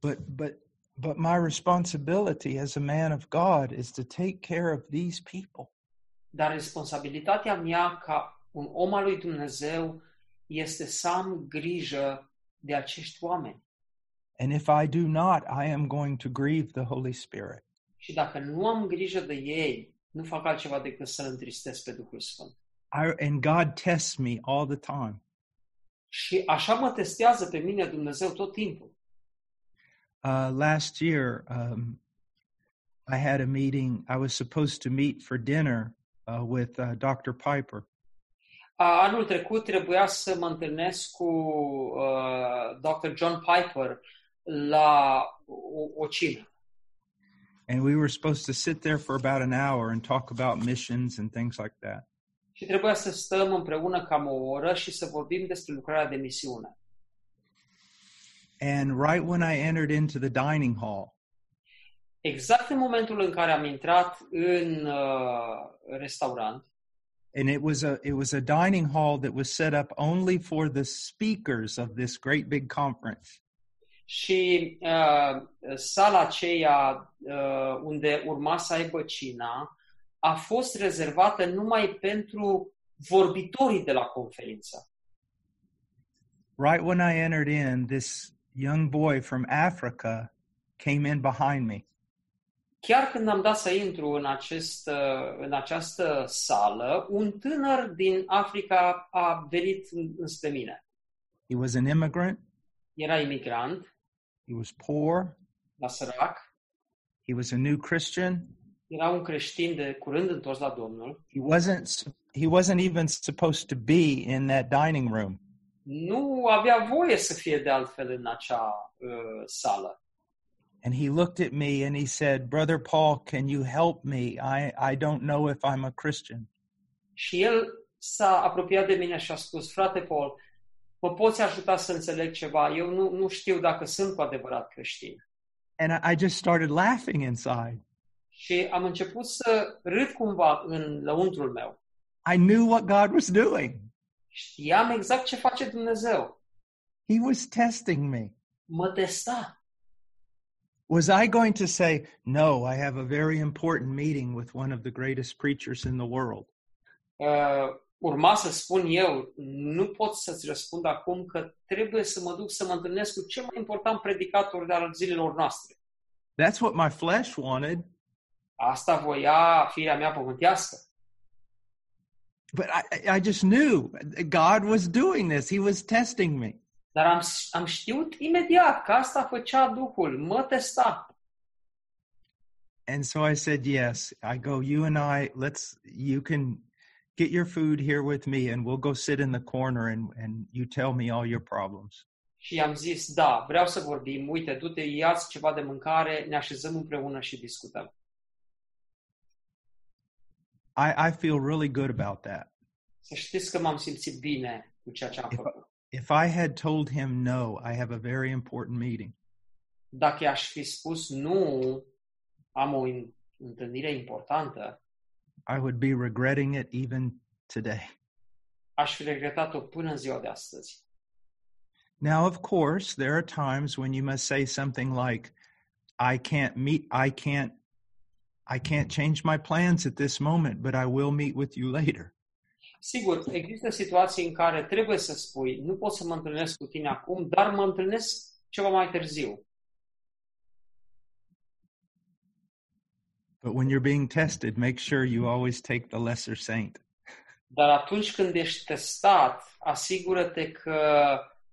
But but but my responsibility as a man of God is to take care of these people. Dar responsabilitatea mea ca un om al lui Dumnezeu este să am grijă de acești oameni. And if I do not, I am going to grieve the Holy Spirit. Și dacă nu am grijă de ei, nu fac altceva decât să-L întristez pe Duhul Sfânt. I, and God tests me all the time. Și așa mă testează pe mine Dumnezeu tot timpul. Uh, last year, um, I had a meeting. I was supposed to meet for dinner uh, with uh, Dr. Piper. A, Anul trecut trebuia să mă întâlnesc cu uh, Dr. John Piper la o, o cină. And we were supposed to sit there for about an hour and talk about missions and things like that. Și trebuia să stăm împreună cam o oră și să vorbim despre lucrarea de misiune. And right when I entered into the dining hall, Exact în momentul în care am intrat în uh, restaurant, and it was a it was a dining hall that was set up only for the speakers of this great big conference. Și uh, sala aceea uh, unde urma să aibă cina a fost rezervată numai pentru vorbitorii de la conferință. Right when I entered in, this young boy from Africa came in behind me. Chiar când am dat să intru în, acest, uh, în această sală, un tânăr din Africa a venit în- înspre mine. He was an immigrant, Era imigrant, he was poor, la sărac, he was a new Christian. era un creștin de curând întors la Domnul. He wasn't he wasn't even supposed to be in that dining room. Nu avea voie să fie de altfel în acea uh, sală. And he looked at me and he said, "Brother Paul, can you help me? I I don't know if I'm a Christian." Și el s-a apropiat de mine și a spus, frate Paul, mă poți ajuta să înțeleg ceva? Eu nu, nu știu dacă sunt cu adevărat creștin. And I, I just started laughing inside. Și am început să râd cumva în lăuntrul meu. I knew what God was doing. Știam exact ce face Dumnezeu. He was testing me. Mă testa. Was I going to say, No, I have a very important meeting with one of the greatest preachers in the world? Uh, urma să spun eu, nu pot să-ți răspund acum că trebuie să mă duc să mă întâlnesc cu cel mai important predicator de al zilelor noastre. That's what my flesh wanted. Asta voia firea mea pământească. But I, I just knew God was doing this. He was testing me. Dar am, am știut imediat că asta făcea Duhul, mă testa. And so I said, Yes. I go, You and I, let's, you can get your food here with me and we'll go sit in the corner and, and you tell me all your problems. Și i-am zis, da, vreau să vorbim, uite, du-te, ia-ți ceva de mâncare, ne așezăm împreună și discutăm. I, I feel really good about that. Să știți că m-am simțit bine cu ceea ce am If- făcut. If I had told him, No, I have a very important meeting, Dacă i-aș fi spus nu, am o întâlnire importantă, I would be regretting it even today. aș fi regretat-o până în ziua de astăzi. Now, of course, there are times when you must say something like, I can't meet, I can't, I can't change my plans at this moment, but I will meet with you later. Sigur, există situații în care trebuie să spui, nu pot să mă întâlnesc cu tine acum, dar mă întâlnesc ceva mai târziu. But when you're being tested, make sure you always take the lesser saint. Dar atunci când ești testat, asigură-te că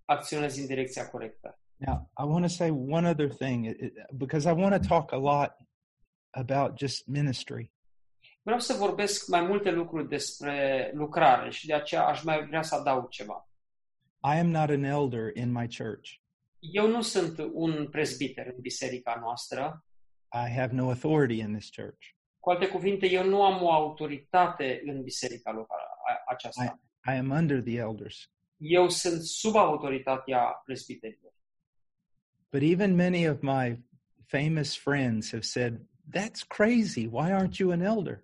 acționezi în direcția corectă. Now, I want to say one other thing it- it- because I want to talk a lot about just ministry. Vreau să vorbesc mai multe lucruri despre lucrare și de aceea aș mai vrea să adaug ceva. I am not an elder in my church. Eu nu sunt un prezbiter în biserica noastră. I have no authority in this church. Cu alte cuvinte, eu nu am o autoritate în biserica locală a- aceasta. I am under the elders. Eu sunt sub autoritatea prezbiterilor. But even many of my famous friends have said, That's crazy. Why aren't you an elder?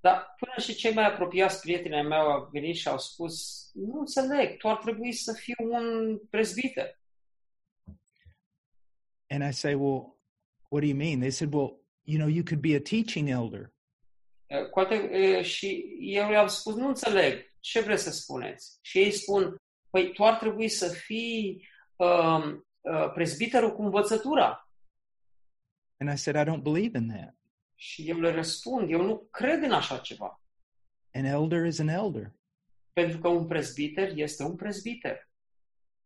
Dar până și cei mai apropiați prieteni ai mei au venit și au spus, nu înțeleg, tu ar trebui să fii un prezbiter. And I say, Well, what do you mean? They said, Well, you know, you could be a teaching elder. Uh, Cu alte, uh, și eu i-am spus, nu înțeleg, ce vreți să spuneți? Și ei spun, păi tu ar trebui să fii um, uh, prezbiterul cu învățătura. And I said, I don't believe in that. Și eu le răspund, eu nu cred în așa ceva. An elder is an elder. Pentru că un prezbiter este un prezbiter.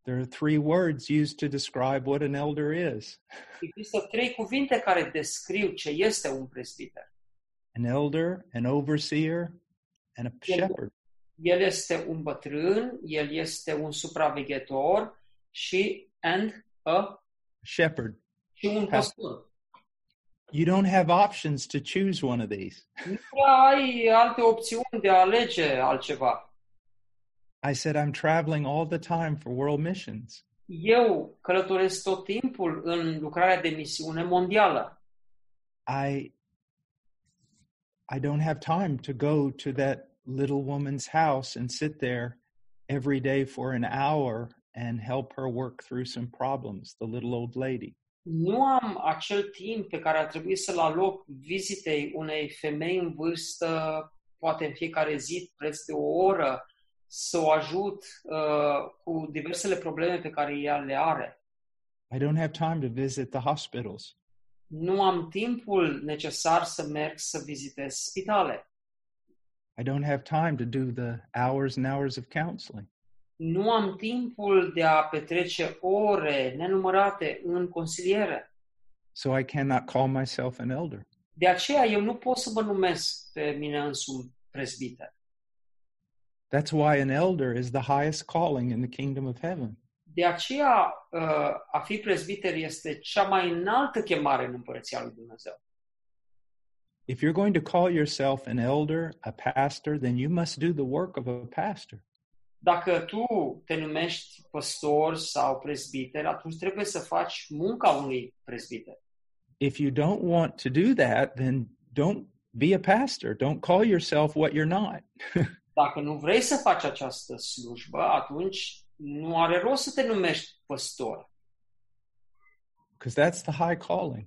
There are three words used to describe what an elder is Există trei cuvinte care descriu ce este un prezbiter. an elder, an overseer, and a Yeah. shepherd. El este un bătrân, el este un supraveghetor și and a, Shepherd. și un păstor. You don't have options to choose one of these. Nu ai alte opțiuni de a alege altceva. I said, I'm traveling all the time for world missions. Eu călătoresc tot timpul în lucrarea de misiune mondială. I I don't have time to go to that little woman's house and sit there every day for an hour and help her work through some problems, the little old lady. Nu am acel timp pe care ar trebui să-l aloc vizitei unei femei în vârstă, poate în fiecare zi, preț de o oră, să o ajut uh, cu diversele probleme pe care ea le are. I don't have time to visit the hospitals. Nu am timpul necesar să merg să vizitez spitale. I don't have time to do the hours and hours of counseling. Nu am timpul de a petrece ore nenumărate în consiliere. So I cannot call myself an elder. De aceea eu nu pot să mă numesc pe mine însumi prezbiter. That's why an elder is the highest calling in the kingdom of heaven. De aceea uh, a fi prezbiter este cea mai înaltă chemare în împărăția lui Dumnezeu. If you're going to call yourself an elder, a pastor, then you must do the work of a pastor. Dacă tu te numești păstor sau prezbiter, atunci trebuie să faci munca unui prezbiter. If you don't want to do that, then don't be a pastor. Don't call yourself what you're not. [LAUGHS] Dacă nu vrei să faci această slujbă, atunci nu are rost să te numești păstor, Because that's the high calling.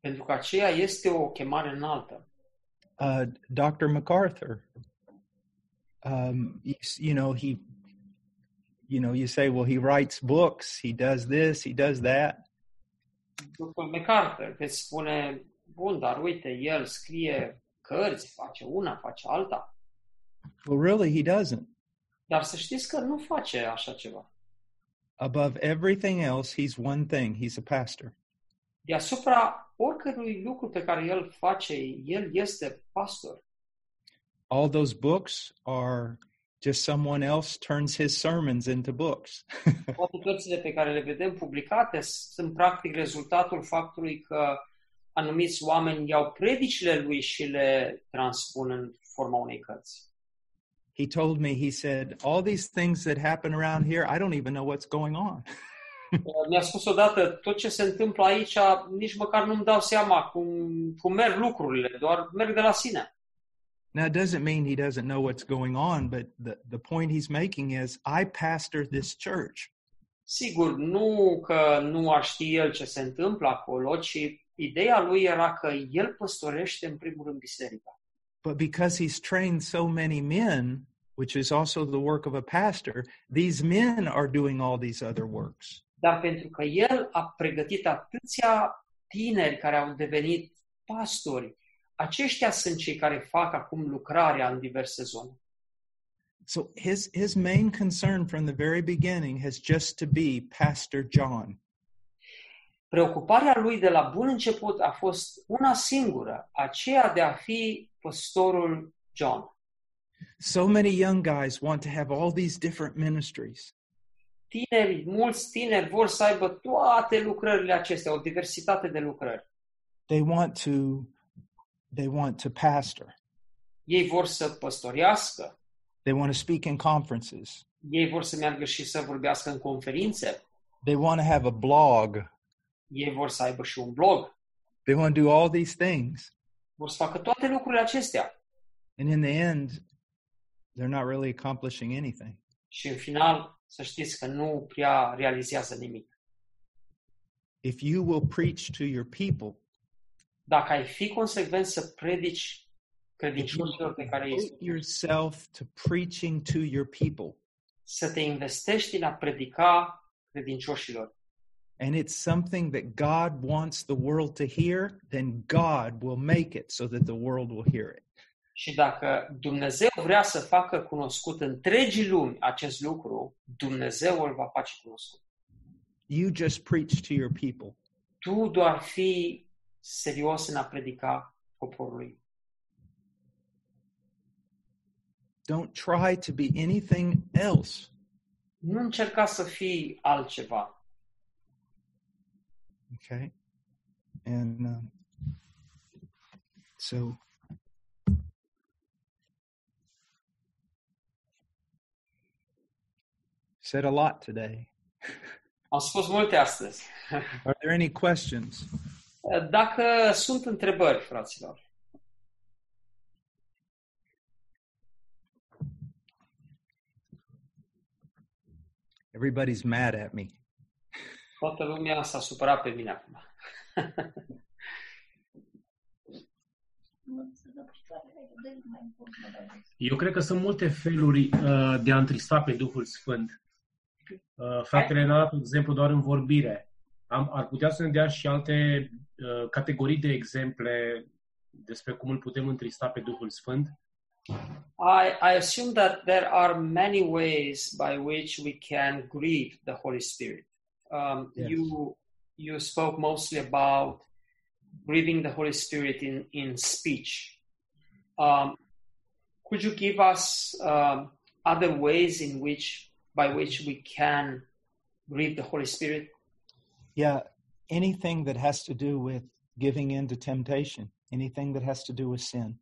pentru că aceea este o chemare înaltă. Uh, Dr. MacArthur, um, you, you know, he, you know, you say, well, he writes books, he does this, he does that. Dr. MacArthur îți spune, bun, dar uite, el scrie cărți, face una, face alta. Well, really, he doesn't. Dar să știți că nu face așa ceva. Above everything else, he's one thing he's a pastor. Deasupra oricărui lucru pe care el face, el este pastor. All those books are just someone else turns his sermons into books. [LAUGHS] Toate cărțile pe care le vedem publicate sunt practic rezultatul faptului că anumiți oameni iau predicile lui și le transpun în forma unei cărți. he told me, he said, all these things that happen around here, I don't even know what's going on. [LAUGHS] Mi-a spus odată, tot ce se întâmplă aici, nici măcar nu-mi dau seama cum, cum merg lucrurile, doar merg de la sine. Now, it doesn't mean he doesn't know what's going on, but the, the point he's making is I pastor this church. Sigur, nu că nu ar ști el ce se întâmplă acolo, ci ideea lui era că el păstorește în primul rând biserica. But because he's trained so many men, which is also the work of a pastor, these men are doing all these other works. Dar pentru că el a pregătit atâția tineri care au devenit pastori, aceștia sunt cei care fac acum lucrarea în diverse zone. So his, his main concern from the very beginning has just to be Pastor John. Preocuparea lui de la bun început a fost una singură, aceea de a fi păstorul John. So many young guys want to have all these different ministries. Tineri, mulți tineri vor să aibă toate lucrările acestea, o diversitate de lucrări. They want to they want to pastor. Ei vor să păstorească, They want to speak in conferences. ei vor să meargă și să vorbească în conferințe, They want to have a blog. ei vor să aibă și un blog, They want to do all these things. vor să facă toate lucrurile acestea. And in the end, they're not really accomplishing anything. Și în final, să știți că nu prea realizează nimic. If you will preach to your people, Dacă ai fi consecvent să predici if you credincioșilor pe care îi devote yourself to preaching to your people, să te investești în a predica credincioșilor and it's something that God wants the world to hear, then God will make it so that the world will hear it. și dacă Dumnezeu vrea să facă cunoscut întregii lumi acest lucru, Dumnezeu îl va face cunoscut. You just preach to your people. Tu doar fi serios în a predica poporului. Don't try to be anything else. Nu încerca să fii altceva. Okay? And um, so said a lot today. Am spus multe astăzi. [LAUGHS] Are there any questions? Dacă sunt întrebări, fraților, Everybody's mad at me. toată lumea s-a supărat pe mine acum. Eu cred că sunt multe feluri uh, de a întrista pe Duhul Sfânt. Uh, fratele ne-a dat un exemplu doar în vorbire. Am, ar putea să ne dea și alte uh, categorii de exemple despre cum îl putem întrista pe Duhul Sfânt? I, I assume that there are many ways by which we can grieve the Holy Spirit. Um, Yes. You you spoke mostly about grieving the Holy Spirit in in speech. Um, could you give us um, other ways in which by which we can grieve the Holy Spirit? Yeah, anything that has to do with giving in to temptation, anything that has to do with sin.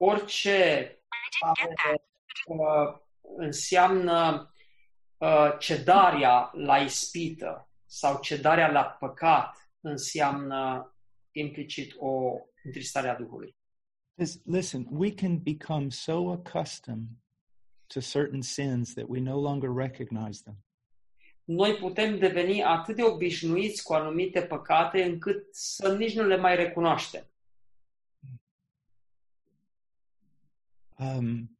Orice care, uh, înseamnă uh, cedarea la ispită sau cedarea la păcat înseamnă implicit o întristare a Duhului. Listen, we can become so accustomed to certain sins that we no longer recognize them. Noi putem deveni atât de obișnuiți cu anumite păcate încât să nici nu le mai recunoaștem. Um,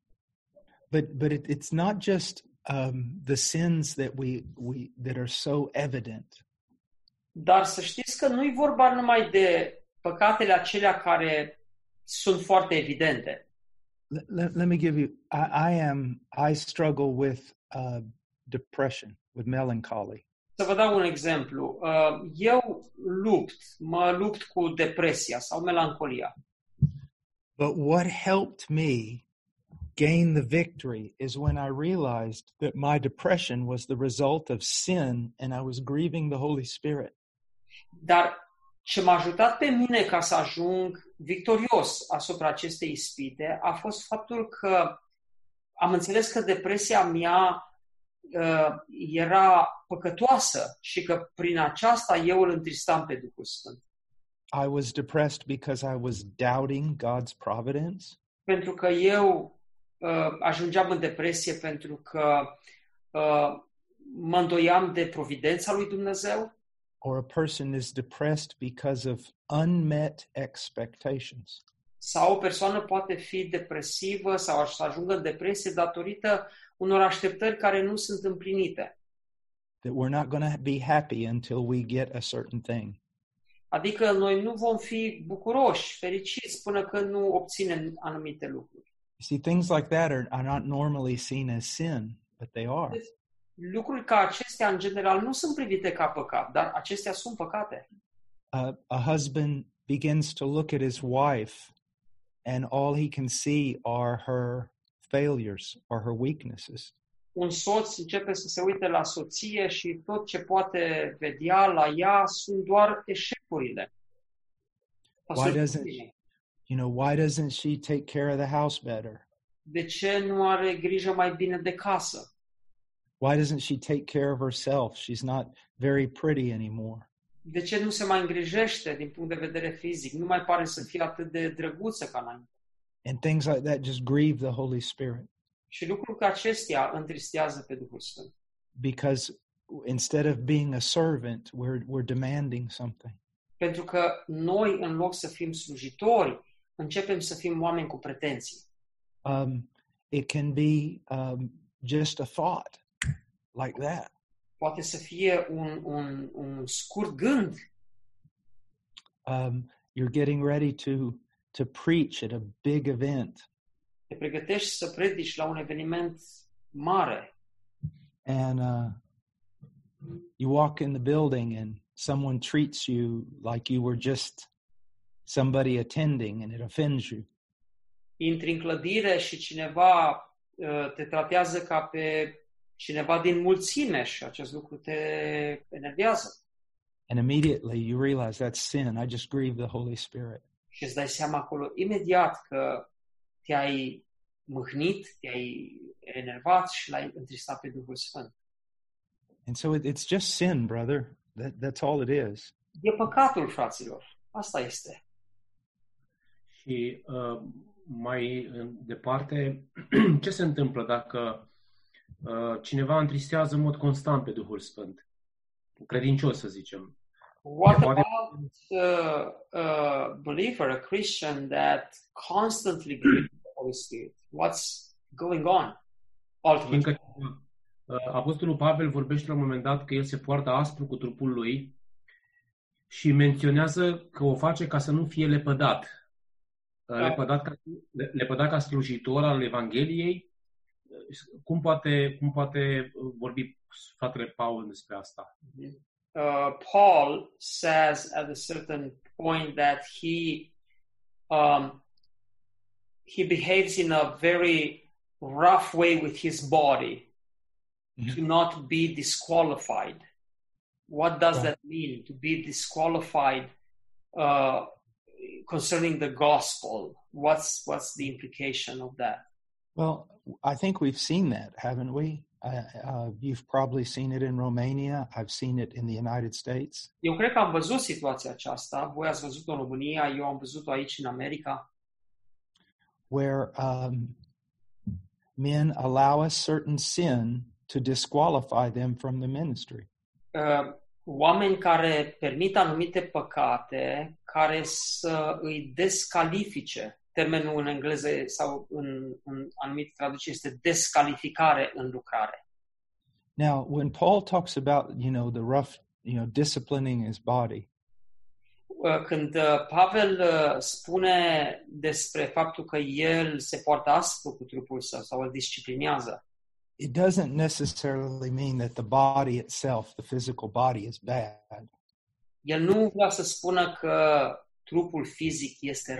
but but it, it's not just um, the sins that we we that are so evident. Dar să știți că nu-i vorba numai de păcatele acelea care sunt foarte evidente. Let, let, let me give you. I, I am. I struggle with uh, depression, with melancholy, Să vă dau un exemplu. Uh, Eu lupt, mă lupt cu depresia sau melancolia. but what helped me gain the victory is when I realized that my depression was the result of sin, and I was grieving the Holy Spirit. Dar ce m-a ajutat pe mine ca să ajung victorios asupra acestei ispite a fost faptul că am înțeles că depresia mea uh, era păcătoasă și că prin aceasta eu îl întristam pe Duhul Sfânt. I was depressed because I was doubting God's providence. Pentru că eu uh, ajungeam în depresie pentru că uh, mă îndoiam de providența lui Dumnezeu or a person is depressed because of unmet expectations. Sau o persoană poate fi depresivă sau să ajungă în depresie datorită unor așteptări care nu sunt împlinite. That we're not going to be happy until we get a certain thing. Adică noi nu vom fi bucuroși, fericiți până când nu obținem anumite lucruri. You see, things like that are, are not normally seen as sin, but they are. Lucruri ca acestea, în general, nu sunt privite ca păcat, dar acestea sunt păcate. Uh, a husband begins to look at his wife, and all he can see are her failures or her weaknesses. Un soț începe să se uite la soție și tot ce poate vedea la ea sunt doar eșecurile. Why doesn't- You know, why doesn't she take care of the house better? De ce nu are grijă mai bine de casă? Why doesn't she take care of herself? She's not very pretty anymore. De ce nu se mai îngrijește din punct de vedere fizic? Nu mai pare să fie atât de drăguță ca înainte. And things like that just grieve the Holy Spirit Și lucruri ca acestea întristează pe Duhul Sfânt. because instead of being a servant, we're, we're demanding something. Pentru că noi, în loc să fim slujitori, începem să fim oameni cu pretenții. Um, it can be um, just a thought like that. Poate să fie un, un, un scurt gând. Um, you're getting ready to, to preach at a big event, Te pregătești să predici la un eveniment mare and uh, you walk in the building, and someone treats you like you were just somebody attending, and it offends you. intri în clădire și cineva uh, te tratează ca pe cineva din mulțime și acest lucru te enervează. And immediately you realize that's sin. I just grieve the Holy Spirit. Și îți dai seama acolo imediat că te-ai mâhnit, te-ai enervat și l-ai întristat pe Duhul Sfânt. And so it, it's just sin, brother. That, that's all it is. E păcatul, fraților. Asta este. Și uh, mai uh, departe, [CLEARS THROAT] ce se întâmplă dacă uh, cineva întristează în mod constant pe Duhul Sfânt? Un credincios, să zicem. What Poate- about uh, a believer, a Christian that constantly grieves the Holy Spirit? What's going on? Ultimately, Fiindcă uh, Apostolul Pavel vorbește la un moment dat că el se poartă aspru cu trupul lui și menționează că o face ca să nu fie lepădat. Da. Lepădat ca, le- lepădat ca slujitor al Evangheliei. Cum poate, cum poate vorbi fratele Paul despre asta? uh, Paul says at a certain point that he um, he behaves in a very rough way with his body to not be disqualified. What does that mean to be disqualified uh, concerning the gospel? What's what's the implication of that? Well, I think we've seen that, haven't we? Uh, uh, you've probably seen it in Romania. I've seen it in the United States. Eu cred că am văzut situația aceasta. Voi ați văzut-o în România, eu am văzut-o aici în America. where um, men allow a certain sin to disqualify them from the ministry. uh, oameni care permit anumite păcate care să îi descalifice. Termenul în engleză sau în, în anumite traduceri este descalificare în lucrare. Now, when Paul talks about, you know, the rough, you know, disciplining his body, Uh, Când uh, Pavel uh, spune despre faptul că el se poartă aspru cu trupul său sau îl disciplinează, it doesn't necessarily mean that the body itself, the physical body, is bad. el nu vrea să spună că trupul fizic este